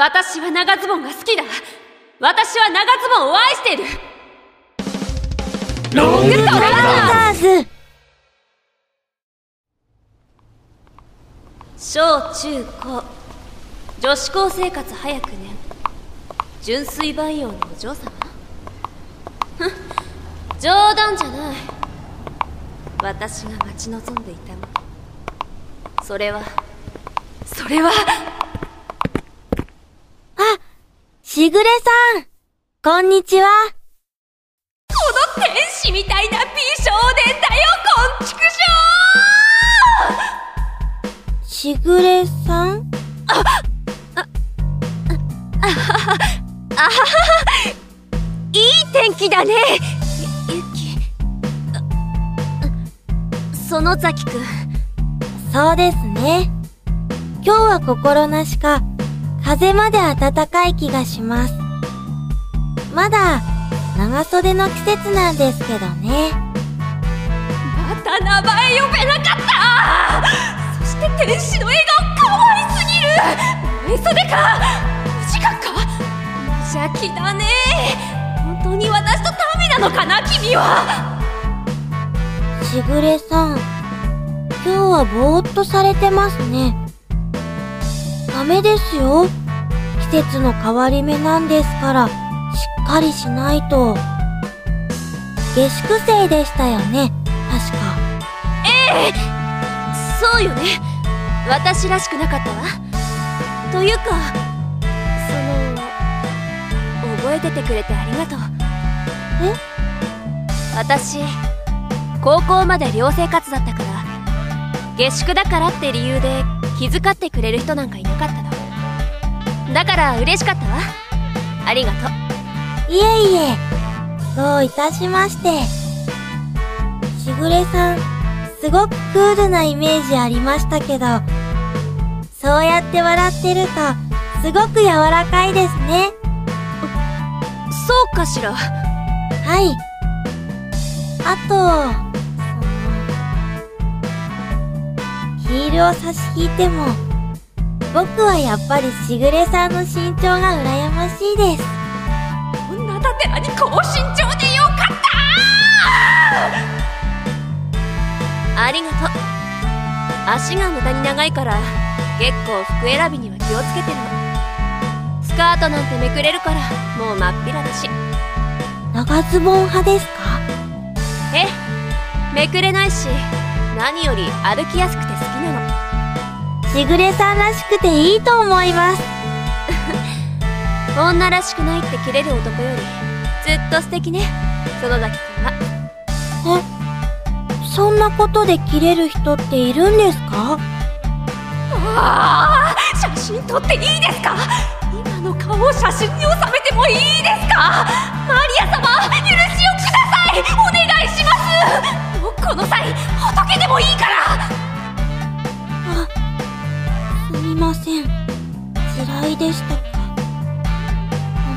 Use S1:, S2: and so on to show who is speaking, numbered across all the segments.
S1: 私は長ズボンが好きだ。私は長ズボンを愛している。
S2: ロングトラ
S3: ザーズ。
S1: 小中高。女子高生活早9年純粋培養のお嬢様？冗談じゃない。私が待ち望んでいたもの。それはそれは。
S3: しぐれさんこんにちは。
S1: この天使みたいな美少年だよこんちくし
S3: しぐれさん。
S1: ょういい天気だね。ゆゆき。あ園崎くん。
S3: そうですね。今日は心なしか、風まで暖かい気がします。まだ、長袖の季節なんですけどね。
S1: また名前呼べなかったそして天使の笑顔可愛すぎる前袖か無自覚か無邪気だね本当に私とタメなのかな君は
S3: しぐれさん、今日はぼーっとされてますね。ダメですよ。季節の変わり目なんですから、しっかりしないと。下宿生でしたよね、確か。
S1: ええそうよね私らしくなかったわというかその覚えててくれてありがとう
S3: え？
S1: 私高校まで寮生活だったから下宿だからって理由で気遣ってくれる人なんかいなかったのだから嬉しかったわありがとう
S3: いえいえ、どういたしまして。しぐれさん、すごくクールなイメージありましたけど、そうやって笑ってると、すごく柔らかいですね。
S1: そうかしら
S3: はい。あと、その、ヒールを差し引いても、僕はやっぱりしぐれさんの身長が羨ましいです。
S1: こんなだてらに高身長でよかったありがとう。足が無駄に長いから結構服選びには気をつけてるのスカートなんてめくれるからもう真っ平だし。
S3: 長ズボン派ですか？
S1: えめくれないし何より歩きやすくて
S3: しぐれさんらしくていいと思います。
S1: 女らしくないってキレる男よりずっと素敵ね。園崎君は。
S3: え、そんなことで切れる人っているんですか？
S1: ああ写真撮っていいですか？今の顔を写真に収めてもいいですか？マリア様許しをください。お願いします。もうこの際仏でもいいから
S3: いでしたか。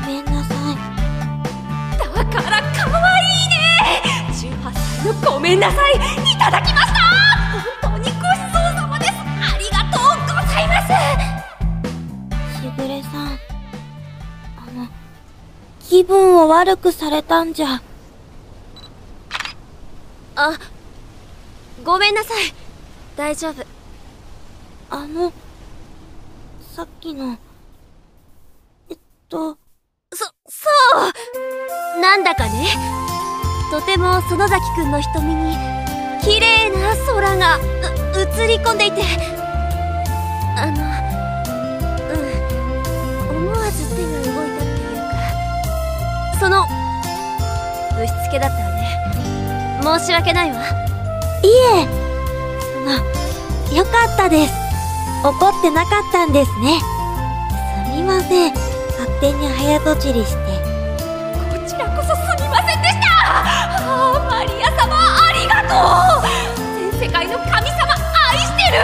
S3: ごめんなさい。
S1: だから可愛いね18歳のごめんなさいいただきました本当にごちそうさまですありがとうございます
S3: しぐれさん。あの、気分を悪くされたんじゃ。
S1: あごめんなさい大丈夫
S3: あの、さっきの、と、
S1: そ、そうなんだかね、とても園崎くんの瞳に、綺麗な空が、う、映り込んでいて、あの、うん、思わず手が動いたっていうか、その、ぶしつけだったわね。申し訳ないわ。
S3: いえ、その、よかったです。怒ってなかったんですね。すみません。勝手に早とちりして。
S1: こちらこそすみませんでした。ああマリア様ありがとう。全世界の神様愛してる。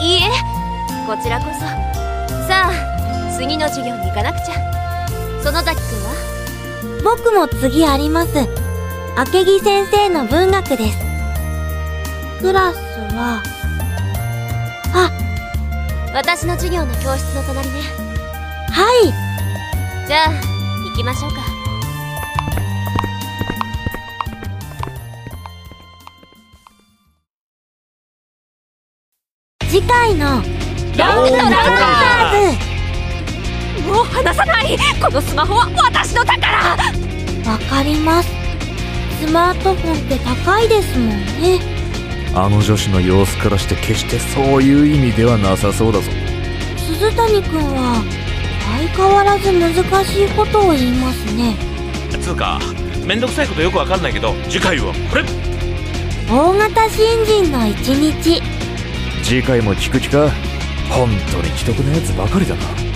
S1: いいえこちらこそ。さあ次の授業に行かなくちゃ。園崎くんは？
S3: 僕も次あります。明木先生の文学です。クラスは、あ、
S1: 私の授業の教室の隣ね。
S3: はい。
S1: じゃあ行きましょうか。
S3: 次回の
S1: もう離さない。このスマホは私の宝
S3: わかります。スマートフォンって高いですもんね
S2: あの女子の様子からして決してそういう意味ではなさそうだぞ。
S3: 鈴谷くんは相変わらず難しいことを言いますね。
S4: つうかめんどくさいことよくわかんないけど次回はこれ。
S3: 大型新人の一日。
S2: 次回も聞く気か？本当に既得なやつばかりだな